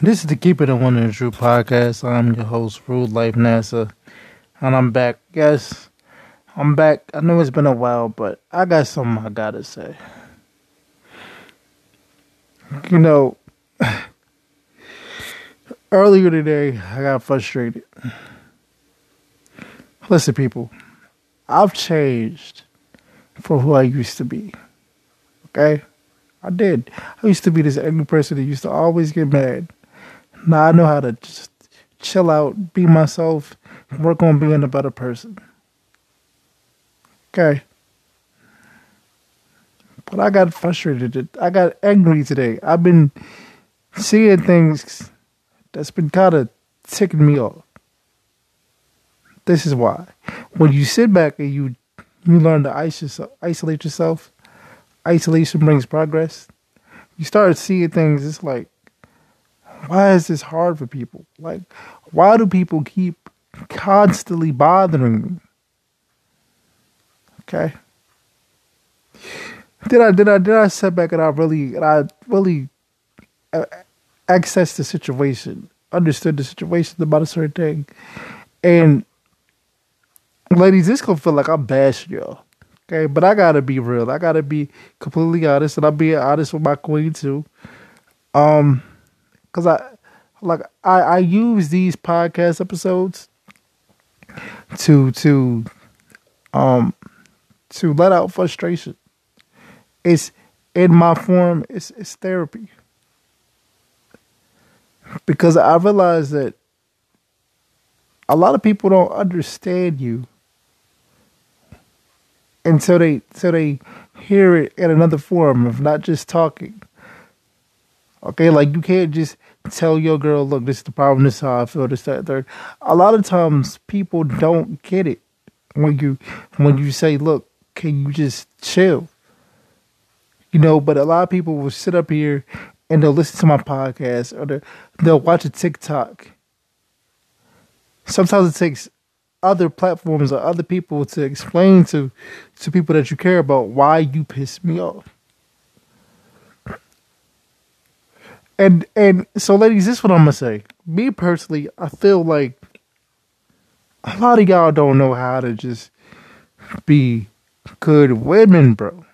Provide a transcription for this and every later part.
This is the Keep It in One and True podcast. I'm your host, Rude Life NASA, and I'm back. Yes, I'm back. I know it's been a while, but I got something I gotta say. You know, earlier today, I got frustrated. Listen, people, I've changed from who I used to be. Okay? I did. I used to be this angry person that used to always get mad. Now I know how to just chill out, be myself, work on being a better person. Okay. But I got frustrated. I got angry today. I've been seeing things that's been kind of ticking me off. This is why. When you sit back and you you learn to isolate yourself, isolation brings progress. You start seeing things. It's like why is this hard for people? Like, why do people keep constantly bothering me? Okay. Did I did I did I sit back and I really and I really uh, accessed the situation, understood the situation about a certain thing, and ladies, this gonna feel like I'm bashing y'all. Okay, but I gotta be real. I gotta be completely honest, and I'm being honest with my queen too. Um, because I like I, I use these podcast episodes to to um to let out frustration. It's in my form. It's it's therapy because I realize that a lot of people don't understand you until they until they hear it in another form of not just talking. Okay, like you can't just tell your girl, look, this is the problem, this is how I feel, this, that, third. A lot of times people don't get it when you when you say, look, can you just chill? You know, but a lot of people will sit up here and they'll listen to my podcast or they'll, they'll watch a TikTok. Sometimes it takes other platforms or other people to explain to to people that you care about why you piss me off. And and so, ladies, this is what I'm gonna say. Me personally, I feel like a lot of y'all don't know how to just be good women, bro.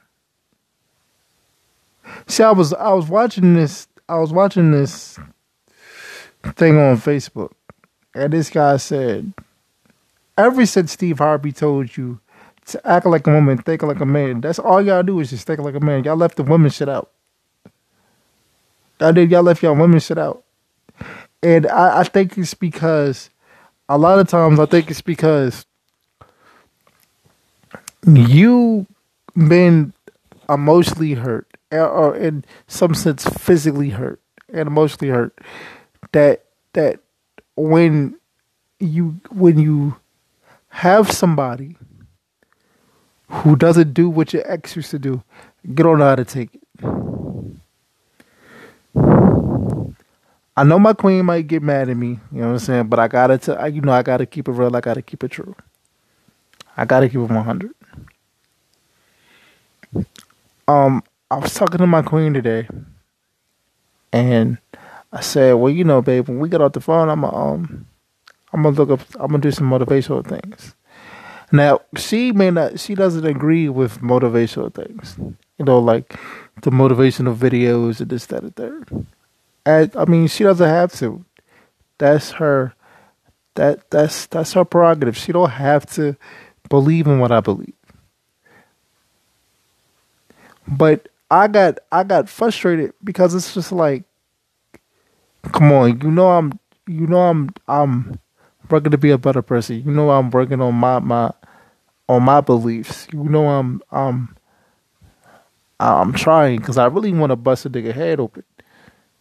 See, I was I was watching this I was watching this thing on Facebook, and this guy said, "Ever since Steve Harvey told you to act like a woman, think like a man, that's all y'all do is just think like a man. Y'all left the women shit out." I did y'all left y'all women shit out. And I, I think it's because a lot of times I think it's because you been emotionally hurt or in some sense physically hurt and emotionally hurt that that when you when you have somebody who doesn't do what your ex used to do, don't know how to take it. I know my queen might get mad at me, you know what I'm saying, but I gotta, t- you know, I gotta keep it real. I gotta keep it true. I gotta keep it 100. Um, I was talking to my queen today, and I said, "Well, you know, babe, when we get off the phone, I'm gonna, um, I'm gonna look up, I'm gonna do some motivational things." Now, she may not, she doesn't agree with motivational things, you know, like the motivational videos and this, that, and third. I mean, she doesn't have to. That's her. That that's that's her prerogative. She don't have to believe in what I believe. But I got I got frustrated because it's just like, come on, you know I'm you know I'm I'm working to be a better person. You know I'm working on my my on my beliefs. You know I'm I'm I'm trying because I really want to bust a nigga head open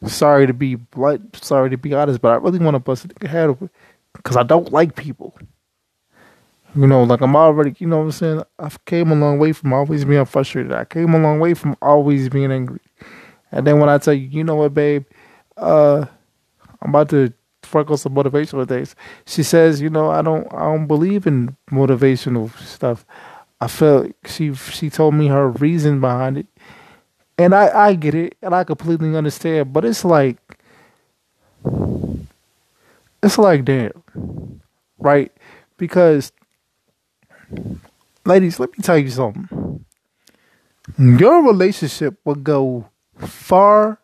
sorry to be blunt, sorry to be honest, but I really want to bust a head over because I don't like people. You know, like I'm already, you know what I'm saying? I came a long way from always being frustrated. I came a long way from always being angry. And then when I tell you, you know what, babe, uh, I'm about to work on some motivational things. She says, you know, I don't, I don't believe in motivational stuff. I felt she, she told me her reason behind it, and I, I get it and I completely understand, but it's like it's like damn, right? Because, ladies, let me tell you something. Your relationship will go far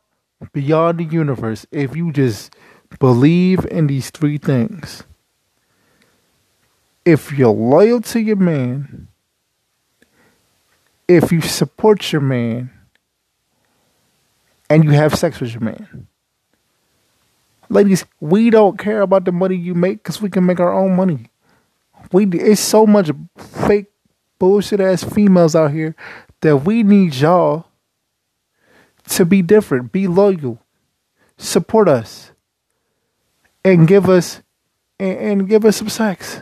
beyond the universe if you just believe in these three things. If you're loyal to your man, if you support your man, and you have sex with your man. Ladies, we don't care about the money you make because we can make our own money. We it's so much fake bullshit ass females out here that we need y'all to be different, be loyal, support us, and give us and, and give us some sex.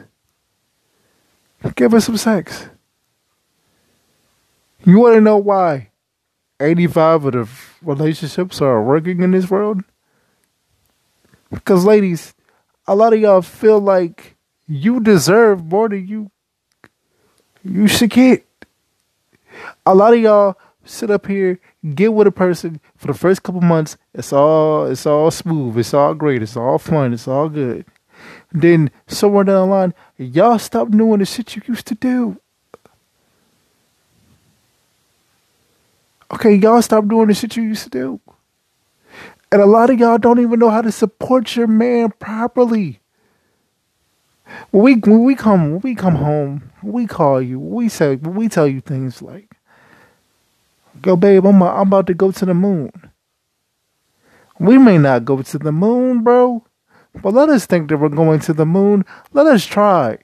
Give us some sex. You want to know why 85 of the relationships are working in this world? Because, ladies, a lot of y'all feel like you deserve more than you you should get. A lot of y'all sit up here, get with a person for the first couple months. It's all it's all smooth, it's all great, it's all fun, it's all good. Then somewhere down the line, y'all stop doing the shit you used to do. Okay, y'all stop doing the shit you used to do. And a lot of y'all don't even know how to support your man properly. When we when we come when we come home, we call you. We say we tell you things like, "Go, babe, I'm I'm about to go to the moon." We may not go to the moon, bro, but let us think that we're going to the moon. Let us try.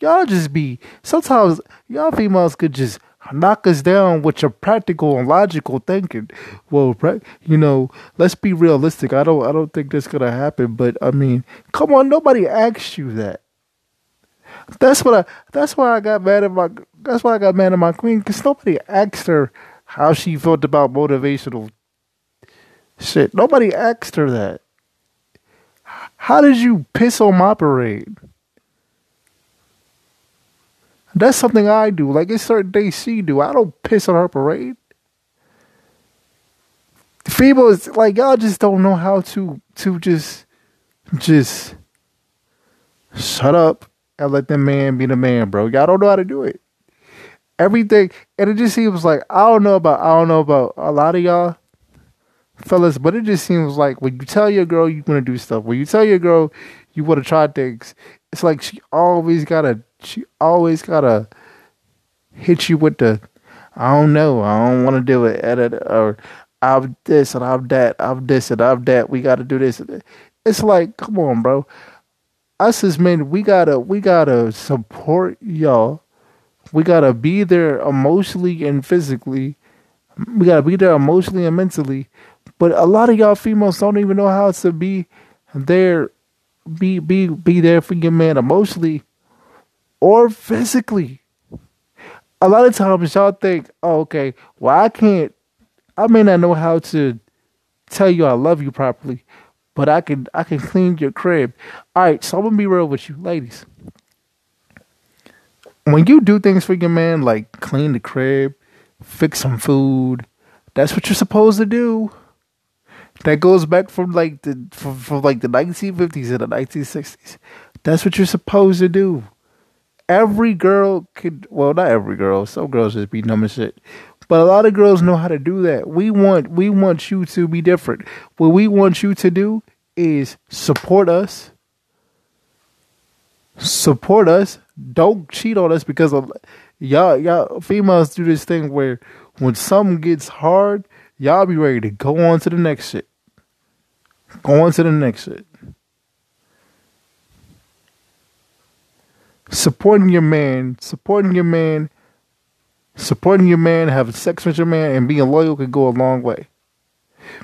Y'all just be sometimes y'all females could just knock us down with your practical and logical thinking. Well, you know, let's be realistic. I don't, I don't think that's gonna happen. But I mean, come on, nobody asked you that. That's what I. That's why I got mad at my. That's why I got mad at my queen because nobody asked her how she felt about motivational shit. Nobody asked her that. How did you piss on my parade? That's something I do. Like it's certain things she do. I don't piss on her parade. Females like y'all just don't know how to to just just shut up and let the man be the man, bro. Y'all don't know how to do it. Everything and it just seems like I don't know about I don't know about a lot of y'all fellas, but it just seems like when you tell your girl you want to do stuff, when you tell your girl you want to try things, it's like she always gotta she always gotta hit you with the I don't know, I don't want to do it, or I'm this and I'm that, I'm this and I'm that. We got to do this. It's like, come on, bro. Us as men, we gotta we gotta support y'all. We gotta be there emotionally and physically. We gotta be there emotionally and mentally. But a lot of y'all females don't even know how to be there, be be be there for your man emotionally or physically. A lot of times y'all think, oh, okay, well, I can't, I may not know how to tell you I love you properly, but I can, I can clean your crib. All right, so I'm gonna be real with you, ladies. When you do things for your man, like clean the crib, fix some food, that's what you're supposed to do. That goes back from like the from, from like the 1950s and the 1960s. That's what you're supposed to do. Every girl could well not every girl. Some girls just be dumb as shit. But a lot of girls know how to do that. We want we want you to be different. What we want you to do is support us. Support us. Don't cheat on us because of, y'all y'all females do this thing where when something gets hard y'all be ready to go on to the next shit on to the next shit supporting your man, supporting your man, supporting your man, having sex with your man, and being loyal can go a long way.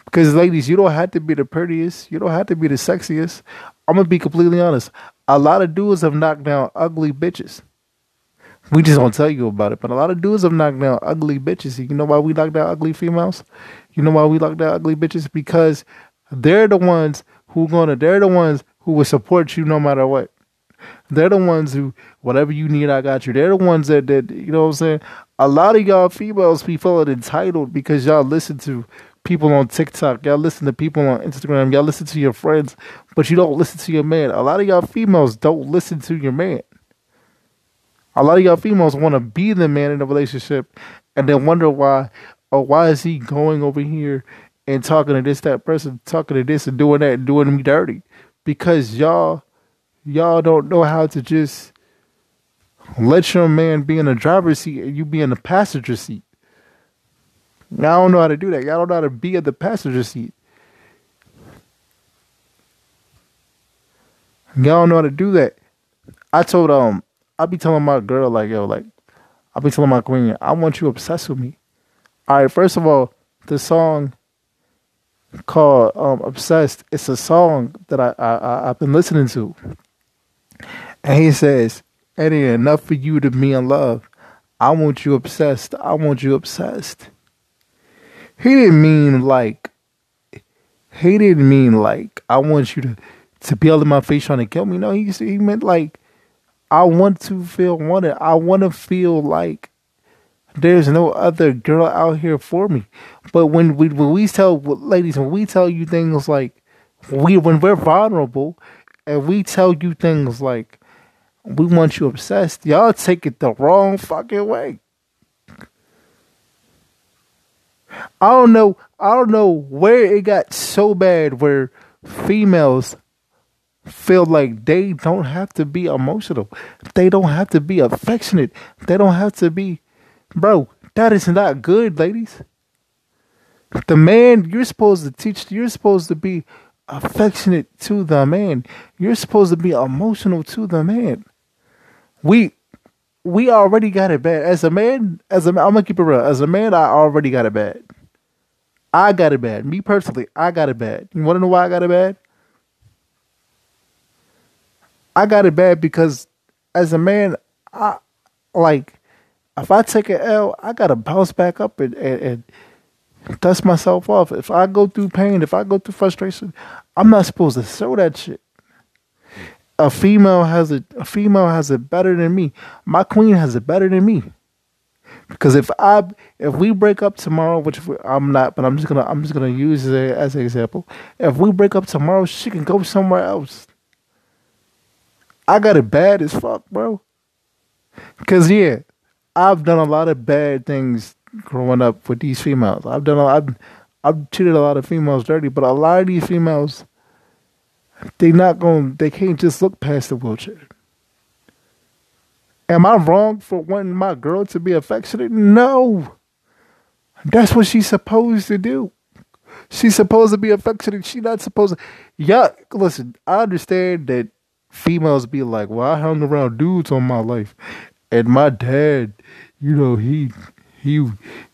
Because, ladies, you don't have to be the prettiest, you don't have to be the sexiest. I'm gonna be completely honest. A lot of dudes have knocked down ugly bitches. We just don't tell you about it, but a lot of dudes have knocked down ugly bitches. You know why we knock down ugly females? You know why we knock down ugly bitches? Because they're the ones who gonna they're the ones who will support you no matter what. They're the ones who, whatever you need, I got you. They're the ones that, that you know what I'm saying? A lot of y'all females be feeling entitled because y'all listen to people on TikTok. Y'all listen to people on Instagram. Y'all listen to your friends, but you don't listen to your man. A lot of y'all females don't listen to your man. A lot of y'all females want to be the man in a relationship and then wonder why, oh, why is he going over here and talking to this, that person, talking to this and doing that and doing me dirty? Because y'all, y'all don't know how to just let your man be in the driver's seat and you be in the passenger seat. Y'all don't know how to do that. Y'all don't know how to be at the passenger seat. Y'all don't know how to do that. I told um I be telling my girl like yo like I be telling my queen I want you obsessed with me. All right, first of all, the song called um, "Obsessed." It's a song that I, I I've been listening to, and he says, "It enough for you to be in love. I want you obsessed. I want you obsessed." He didn't mean like. He didn't mean like I want you to to be all in my face trying to kill me. No, he he meant like I want to feel wanted. I want to feel like there's no other girl out here for me. But when we when we tell ladies when we tell you things like we when we're vulnerable and we tell you things like we want you obsessed, y'all take it the wrong fucking way. I don't know. I don't know where it got so bad where females feel like they don't have to be emotional. They don't have to be affectionate. They don't have to be, bro. That is not good, ladies. The man you're supposed to teach. You're supposed to be affectionate to the man. You're supposed to be emotional to the man. We we already got it bad. As a man, as a I'm gonna keep it real. As a man, I already got it bad. I got it bad. Me personally, I got it bad. You wanna know why I got it bad? I got it bad because as a man, I like if I take an L, I gotta bounce back up and, and, and dust myself off. If I go through pain, if I go through frustration, I'm not supposed to show that shit a female has it a female has it better than me. My queen has it better than me. Because if I if we break up tomorrow, which I'm not, but I'm just gonna I'm just gonna use it as an example. If we break up tomorrow, she can go somewhere else. I got it bad as fuck, bro. Cause yeah, I've done a lot of bad things growing up with these females. I've done a, I've I've treated a lot of females dirty, but a lot of these females they not going they can't just look past the wheelchair. Am I wrong for wanting my girl to be affectionate? No. That's what she's supposed to do. She's supposed to be affectionate. She's not supposed to. Yeah, listen, I understand that females be like, well, I hung around dudes all my life. And my dad, you know, he he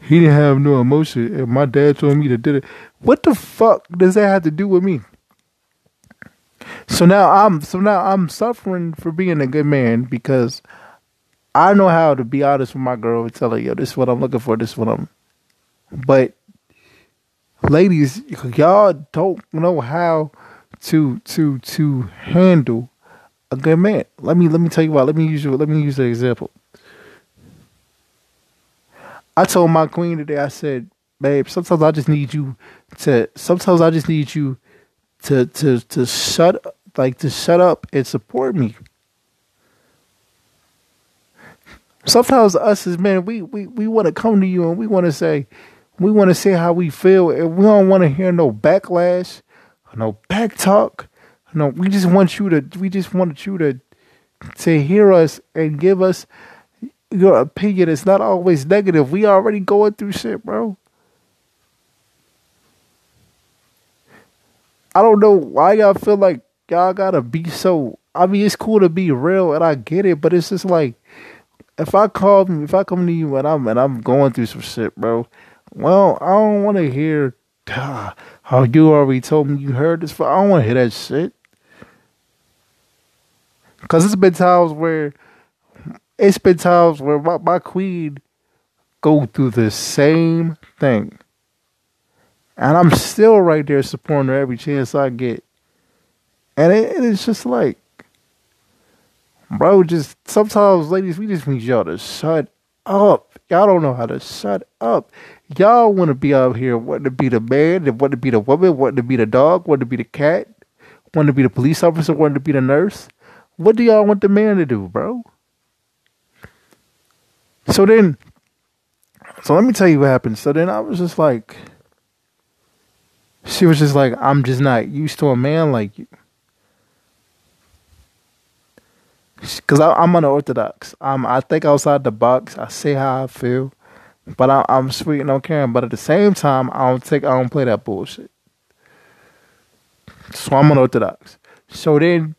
he didn't have no emotion. And my dad told me to do it. What the fuck does that have to do with me? So now I'm so now I'm suffering for being a good man because I know how to be honest with my girl and tell her, yo, this is what I'm looking for, this is what I'm but ladies, y'all don't know how to to to handle a good man. Let me let me tell you what, let me use you let me use an example. I told my queen today, I said, babe, sometimes I just need you to sometimes I just need you to to to shut like to shut up and support me. Sometimes us as men, we we, we want to come to you and we want to say, we want to say how we feel, and we don't want to hear no backlash, no back talk. No, we just want you to. We just want you to to hear us and give us your opinion. It's not always negative. We already going through shit, bro. I don't know why y'all feel like y'all gotta be so. I mean, it's cool to be real, and I get it, but it's just like if I call, if I come to you and I'm and I'm going through some shit, bro. Well, I don't want to hear ah, how you already told me you heard this. I don't want to hear that shit. Cause it's been times where it's been times where my, my queen go through the same thing. And I'm still right there supporting her every chance I get. And it, it's just like, bro, just sometimes, ladies, we just need y'all to shut up. Y'all don't know how to shut up. Y'all want to be out here wanting to be the man, want to be the woman, wanting to be the dog, wanting to be the cat, wanting to be the police officer, wanting to be the nurse. What do y'all want the man to do, bro? So then, so let me tell you what happened. So then I was just like, she was just like, I'm just not used to a man like you. Cause I, am unorthodox. I'm I think outside the box. I say how I feel, but I, am sweet and don't care. But at the same time, I don't take I don't play that bullshit. So I'm unorthodox. So then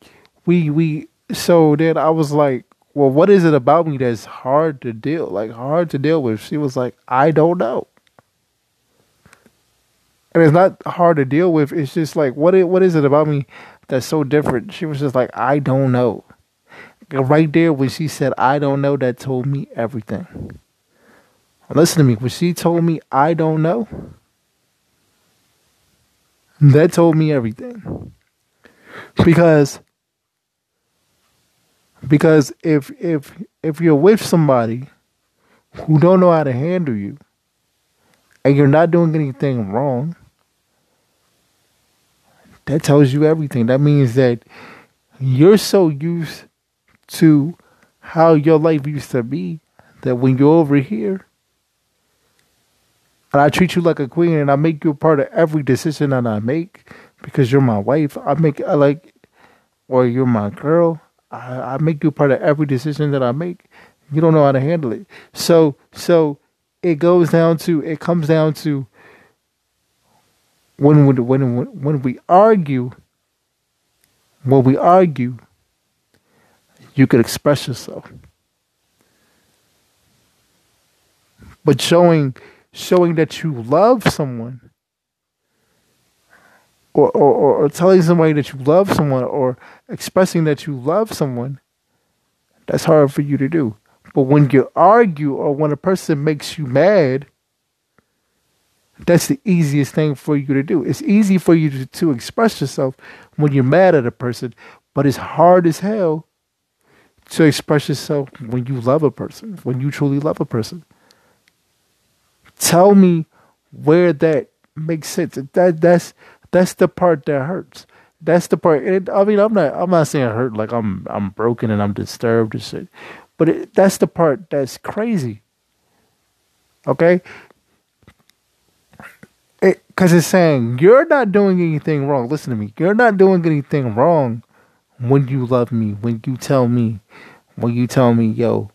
we we so then I was like, well, what is it about me that's hard to deal like hard to deal with? She was like, I don't know. And it's not hard to deal with. It's just like "What? What is it about me that's so different? She was just like, I don't know right there when she said, I don't know, that told me everything. Listen to me. When she told me, I don't know, that told me everything. Because because if if if you're with somebody who don't know how to handle you and you're not doing anything wrong, that tells you everything. That means that you're so used to how your life used to be that when you're over here and I treat you like a queen and I make you a part of every decision that I make because you're my wife, I make I like or you're my girl, I, I make you part of every decision that I make. You don't know how to handle it. So so it goes down to it comes down to when when when when we argue when we argue you could express yourself. But showing showing that you love someone or, or, or telling somebody that you love someone or expressing that you love someone, that's hard for you to do. But when you argue or when a person makes you mad, that's the easiest thing for you to do. It's easy for you to, to express yourself when you're mad at a person, but it's hard as hell to express yourself when you love a person, when you truly love a person. Tell me where that makes sense. That that's that's the part that hurts. That's the part. It, I mean, I'm not. I'm not saying it hurt like I'm. I'm broken and I'm disturbed and shit. But it, that's the part that's crazy. Okay. Because it, it's saying you're not doing anything wrong. Listen to me. You're not doing anything wrong when you love me, when you tell me, when you tell me, yo,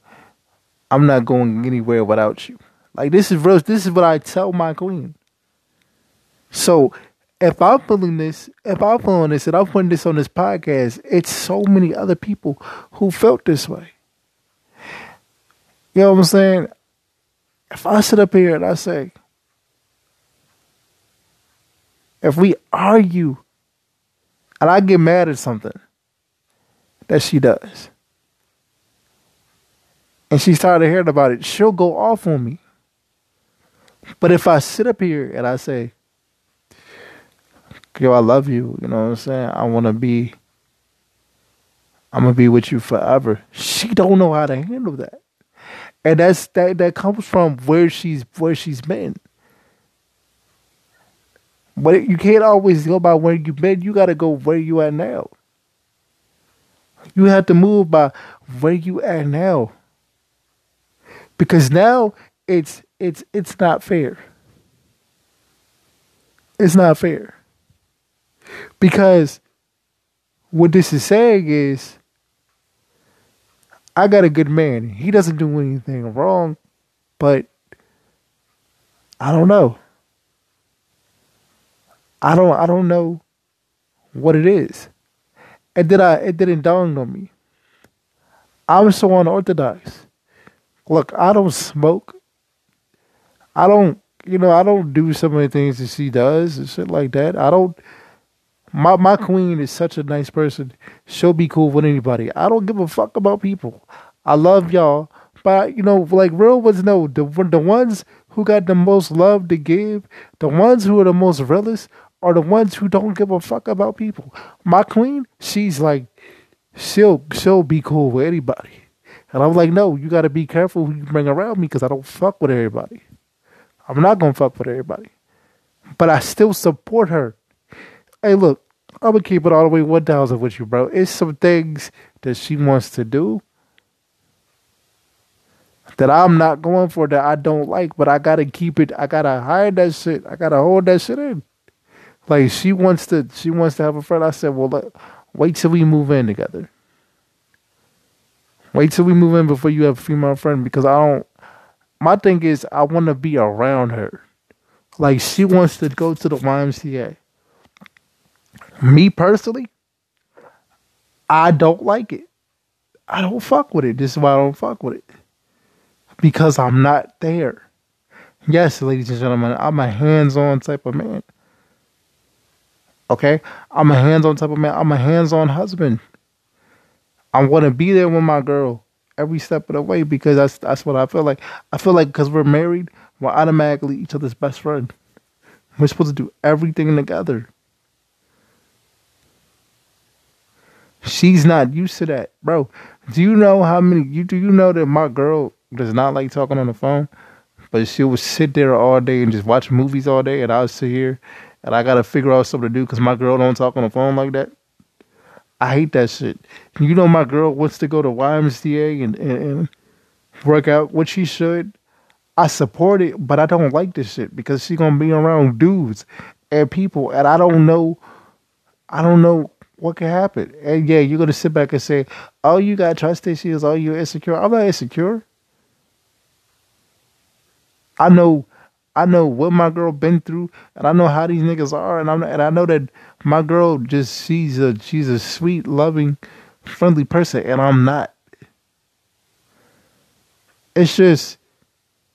I'm not going anywhere without you. Like this is real. This is what I tell my queen. So if I'm feeling this, if I'm feeling this, and I'm putting this on this podcast, it's so many other people who felt this way. You know what I'm saying? If I sit up here and I say, if we argue and I get mad at something, that she does. And she's tired of hearing about it, she'll go off on me. But if I sit up here and I say, yo, I love you, you know what I'm saying? I wanna be I'm gonna be with you forever. She don't know how to handle that. And that's that that comes from where she's where she's been. But you can't always go by where you've been. You got to go where you at now. You have to move by where you at now. Because now it's it's it's not fair. It's not fair. Because what this is saying is I got a good man. He doesn't do anything wrong, but I don't know. I don't I don't know what it is. And then I it didn't dawn on me. I'm so unorthodox. Look, I don't smoke. I don't you know, I don't do some of the things that she does and shit like that. I don't my my queen is such a nice person. She'll be cool with anybody. I don't give a fuck about people. I love y'all, but you know, like real ones know the the ones who got the most love to give, the ones who are the most realest, are the ones who don't give a fuck about people. My queen, she's like, she'll she'll be cool with anybody, and I'm like, no, you got to be careful who you bring around me because I don't fuck with everybody. I'm not gonna fuck with everybody. But I still support her. Hey, look, I'm gonna keep it all the way 1000 with you, bro. It's some things that she wants to do that I'm not going for that I don't like, but I gotta keep it. I gotta hide that shit. I gotta hold that shit in. Like she wants to, she wants to have a friend. I said, well, look, wait till we move in together. Wait till we move in before you have a female friend because I don't. My thing is, I want to be around her. Like she wants to go to the YMCA. Me personally, I don't like it. I don't fuck with it. This is why I don't fuck with it because I'm not there. Yes, ladies and gentlemen, I'm a hands on type of man. Okay? I'm a hands on type of man. I'm a hands on husband. I want to be there with my girl every step of the way because that's that's what I feel like. I feel like because we're married, we're automatically each other's best friend. We're supposed to do everything together. She's not used to that, bro. Do you know how many? You do you know that my girl does not like talking on the phone, but she would sit there all day and just watch movies all day, and I'll sit here and I gotta figure out something to do because my girl don't talk on the phone like that. I hate that shit. You know, my girl wants to go to YMCA and, and, and work out, what she should. I support it, but I don't like this shit because she gonna be around dudes and people, and I don't know. I don't know what can happen. And yeah, you're gonna sit back and say, "Oh, you got trust issues. Oh, you're insecure." I'm not insecure. I know, I know what my girl been through, and I know how these niggas are, and I'm and I know that my girl just she's a she's a sweet, loving, friendly person, and I'm not. It's just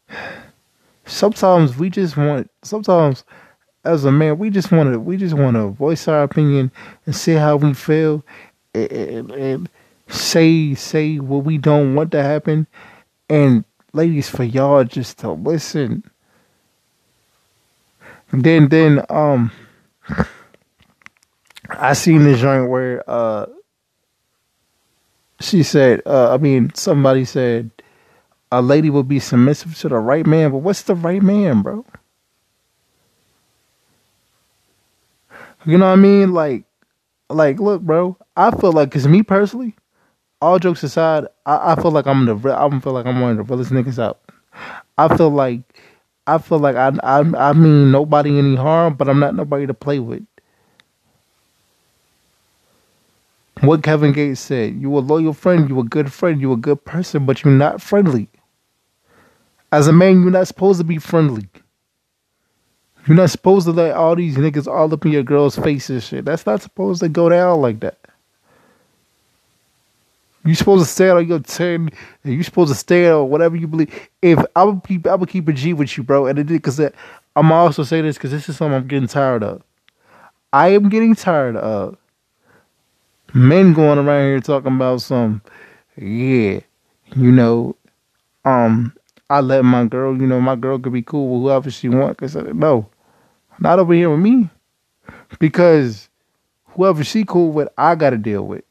sometimes we just want sometimes as a man we just want to we just want to voice our opinion and say how we feel and, and, and say say what we don't want to happen and ladies, for y'all just to listen. Then, then, um, I seen the joint where, uh, she said, uh, I mean, somebody said a lady will be submissive to the right man, but what's the right man, bro? You know what I mean? Like, like, look, bro. I feel like, cause me personally, all jokes aside, I, I feel like I'm the I feel like I'm one of the realest niggas out. I feel like I feel like I I I mean nobody any harm, but I'm not nobody to play with. What Kevin Gates said, you a loyal friend, you a good friend, you a good person, but you're not friendly. As a man, you're not supposed to be friendly. You're not supposed to let all these niggas all up in your girl's face and shit. That's not supposed to go down like that. You're supposed to stand on your ten, and you supposed to stand on whatever you believe. If I would keep, I would keep a G with you, bro. And it did because I'm also saying this because this is something I'm getting tired of. I am getting tired of men going around here talking about some, yeah, you know, um, I let my girl, you know, my girl could be cool with whoever she want. Cause no, not over here with me, because whoever she cool with, I got to deal with.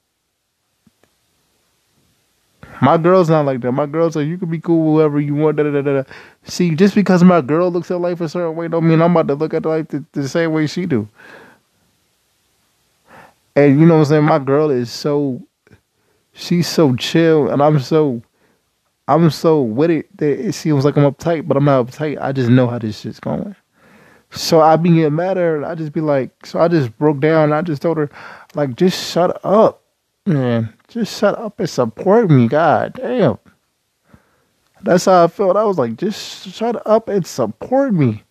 My girl's not like that. My girl's like, you can be cool with whoever you want. Da, da, da, da. See, just because my girl looks at life a certain way, don't mean I'm about to look at life the, the same way she do. And you know what I'm saying? My girl is so, she's so chill, and I'm so, I'm so with it that it seems like I'm uptight, but I'm not uptight. I just know how this shit's going. So I be getting mad at her, and I just be like, so I just broke down. I just told her, like, just shut up, man. Just shut up and support me. God damn. That's how I felt. I was like, just shut up and support me.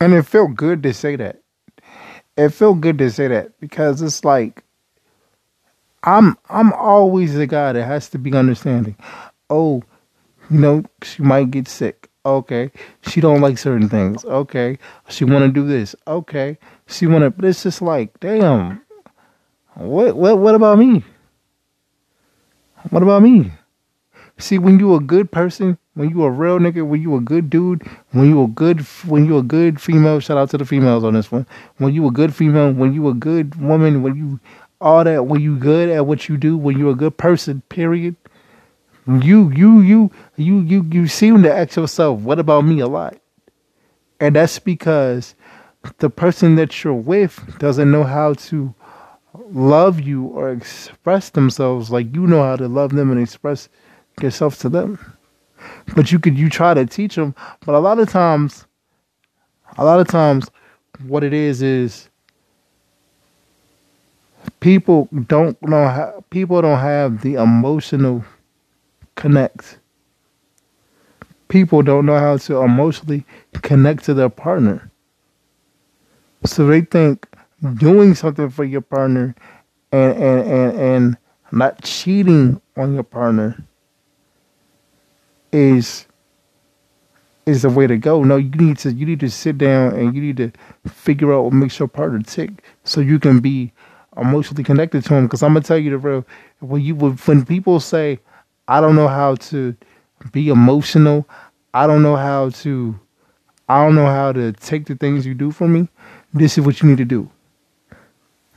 And it felt good to say that. It felt good to say that because it's like I'm I'm always the guy that has to be understanding. Oh, you know, she might get sick. Okay. She don't like certain things. Okay. She want to do this. Okay. She want to, but it's just like, damn. What, what, what about me? What about me? See, when you a good person, when you a real nigga, when you a good dude, when you a good, when you a good female, shout out to the females on this one. When you a good female, when you a good woman, when you all that, when you good at what you do, when you a good person, period. You you you you you you seem to ask yourself, what about me a lot? And that's because the person that you're with doesn't know how to love you or express themselves like you know how to love them and express yourself to them. But you could you try to teach them, but a lot of times a lot of times what it is is people don't know how people don't have the emotional connect. People don't know how to emotionally connect to their partner. So they think doing something for your partner and and, and, and not cheating on your partner is is the way to go. No, you need to you need to sit down and you need to figure out what makes your partner tick so you can be emotionally connected to him. Because I'm gonna tell you the real when you when people say I don't know how to be emotional, I don't know how to I don't know how to take the things you do for me. This is what you need to do.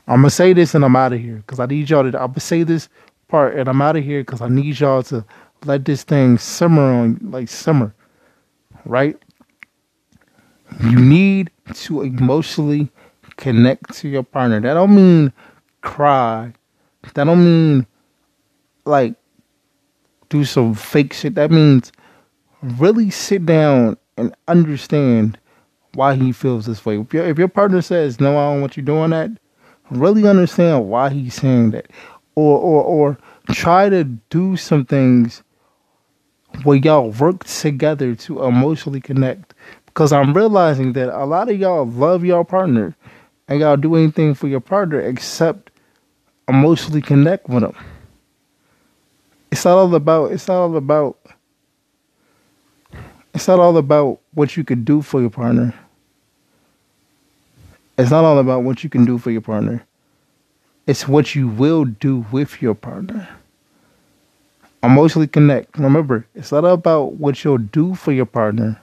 I'm gonna say this and I'm out of here because I need y'all to. I'm gonna say this part and I'm out of here because I need y'all to let this thing simmer on like simmer, right? You need to emotionally connect to your partner. That don't mean cry. That don't mean like do some fake shit. That means really sit down and understand why he feels this way. If your if your partner says no, I don't want you doing that really understand why he's saying that, or or or try to do some things where y'all work together to emotionally connect. Because I'm realizing that a lot of y'all love y'all partner and y'all do anything for your partner except emotionally connect with them. It's not all about. It's not all about. It's not all about what you can do for your partner. It's not all about what you can do for your partner. It's what you will do with your partner. Emotionally connect. Remember, it's not about what you'll do for your partner,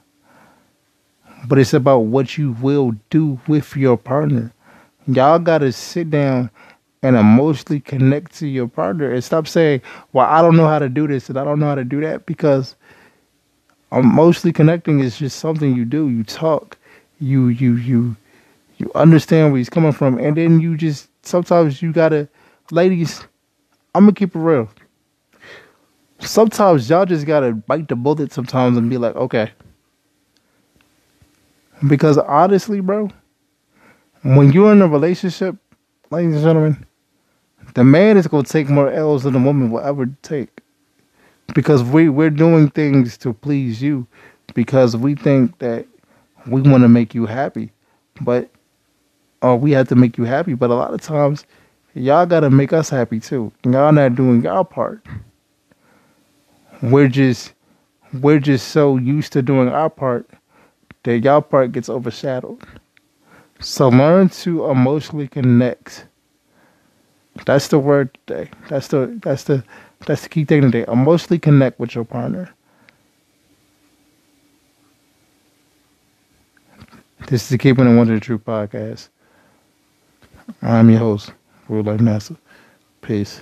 but it's about what you will do with your partner. Y'all gotta sit down and emotionally connect to your partner and stop saying, Well, I don't know how to do this and I don't know how to do that because emotionally connecting is just something you do. You talk, you you you you understand where he's coming from, and then you just sometimes you gotta, ladies. I'm gonna keep it real. Sometimes y'all just gotta bite the bullet sometimes and be like, okay. Because honestly, bro, when you're in a relationship, ladies and gentlemen, the man is gonna take more L's than the woman will ever take. Because we we're doing things to please you because we think that we want to make you happy. But oh, we have to make you happy. But a lot of times, y'all got to make us happy too. Y'all not doing y'all part. We're just, we're just so used to doing our part that y'all part gets overshadowed. So learn to emotionally connect. That's the word today. That's the that's the that's the key thing today. Uh, Emotionally connect with your partner. This is the Keeping It One to the Truth podcast. I'm your host, Real Life NASA. Peace.